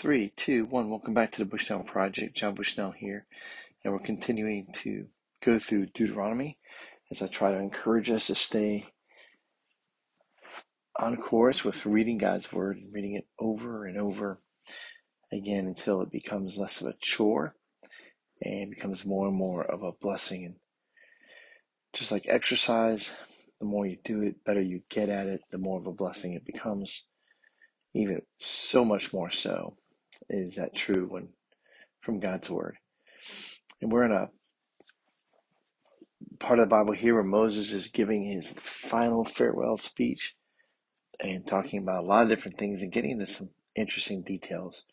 Three, two, one. Welcome back to the Bushnell Project. John Bushnell here, and we're continuing to go through Deuteronomy as I try to encourage us to stay on course with reading God's Word and reading it over and over again until it becomes less of a chore and becomes more and more of a blessing. And just like exercise, the more you do it, better you get at it, the more of a blessing it becomes. Even so much more so is that true when from God's word. And we're in a part of the Bible here where Moses is giving his final farewell speech and talking about a lot of different things and getting into some interesting details.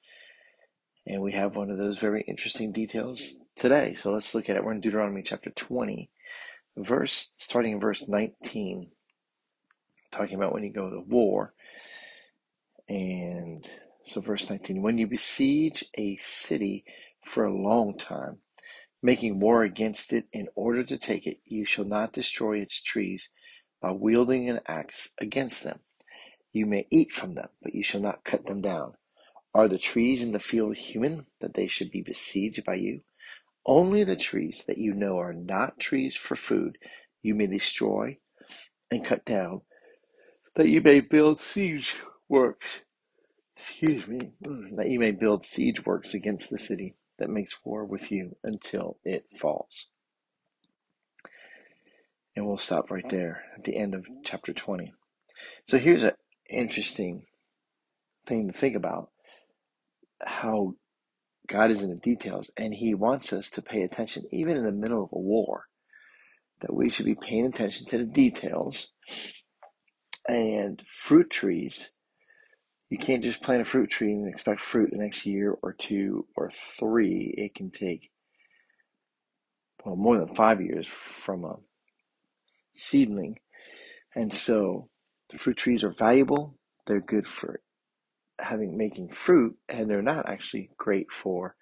And we have one of those very interesting details today. So let's look at it. We're in Deuteronomy chapter 20, verse starting in verse 19, talking about when you go to war. And so, verse 19 When you besiege a city for a long time, making war against it in order to take it, you shall not destroy its trees by wielding an axe against them. You may eat from them, but you shall not cut them down. Are the trees in the field human that they should be besieged by you? Only the trees that you know are not trees for food you may destroy and cut down, that you may build siege works excuse me, that you may build siege works against the city that makes war with you until it falls. And we'll stop right there at the end of chapter 20. So here's an interesting thing to think about how God is in the details, and He wants us to pay attention, even in the middle of a war, that we should be paying attention to the details. And fruit trees you can't just plant a fruit tree and expect fruit the next year or two or three. It can take, well, more than five years from a seedling. And so the fruit trees are valuable. They're good for having making fruit, and they're not actually great for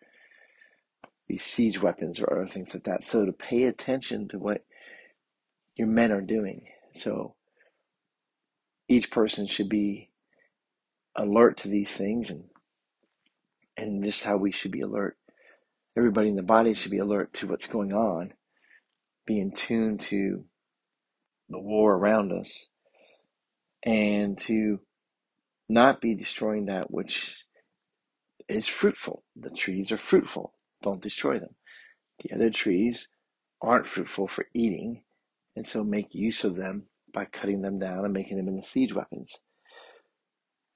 these siege weapons or other things like that. So to pay attention to what your men are doing. So each person should be alert to these things and and just how we should be alert. Everybody in the body should be alert to what's going on, be in tune to the war around us, and to not be destroying that which is fruitful. The trees are fruitful. Don't destroy them. The other trees aren't fruitful for eating, and so make use of them by cutting them down and making them into siege weapons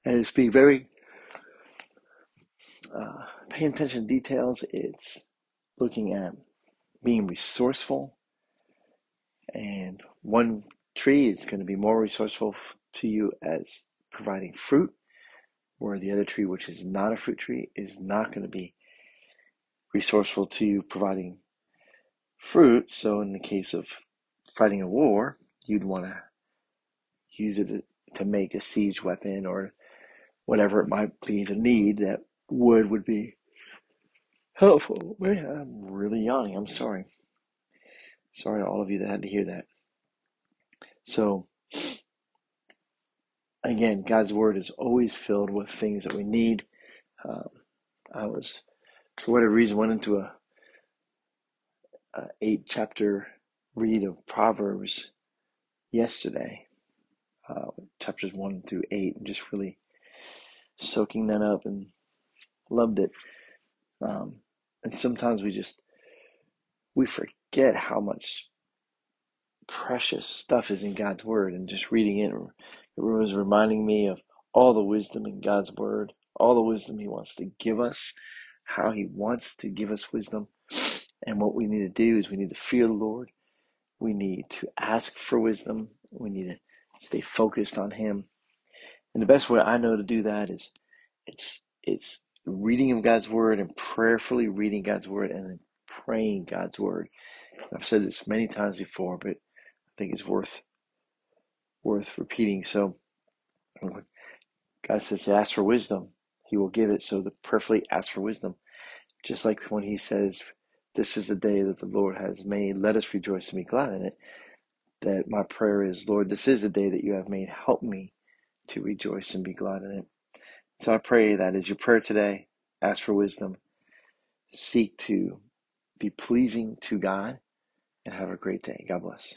and it's being very uh, paying attention to details. It's looking at being resourceful, and one tree is going to be more resourceful to you as providing fruit, where the other tree, which is not a fruit tree, is not going to be resourceful to you providing fruit. So, in the case of fighting a war, you'd want to use it to make a siege weapon or whatever it might be the need, that wood would be helpful. Man, I'm really yawning. I'm sorry. Sorry to all of you that had to hear that. So, again, God's word is always filled with things that we need. Um, I was, for whatever reason, went into a, a eight chapter read of Proverbs yesterday, uh, chapters one through eight, and just really soaking that up and loved it. Um, and sometimes we just we forget how much precious stuff is in God's word, and just reading it, it was reminding me of all the wisdom in God's word, all the wisdom He wants to give us, how He wants to give us wisdom, and what we need to do is we need to fear the Lord. We need to ask for wisdom. We need to stay focused on Him and the best way I know to do that is it's it's reading of God's word and prayerfully reading God's word and then praying God's word. I've said this many times before, but I think it's worth worth repeating. So God says ask for wisdom, he will give it. So the prayerfully ask for wisdom. Just like when he says, This is the day that the Lord has made, let us rejoice and be glad in it. That my prayer is, Lord, this is the day that you have made. Help me to rejoice and be glad in it. So I pray that is your prayer today, ask for wisdom, seek to be pleasing to God, and have a great day. God bless.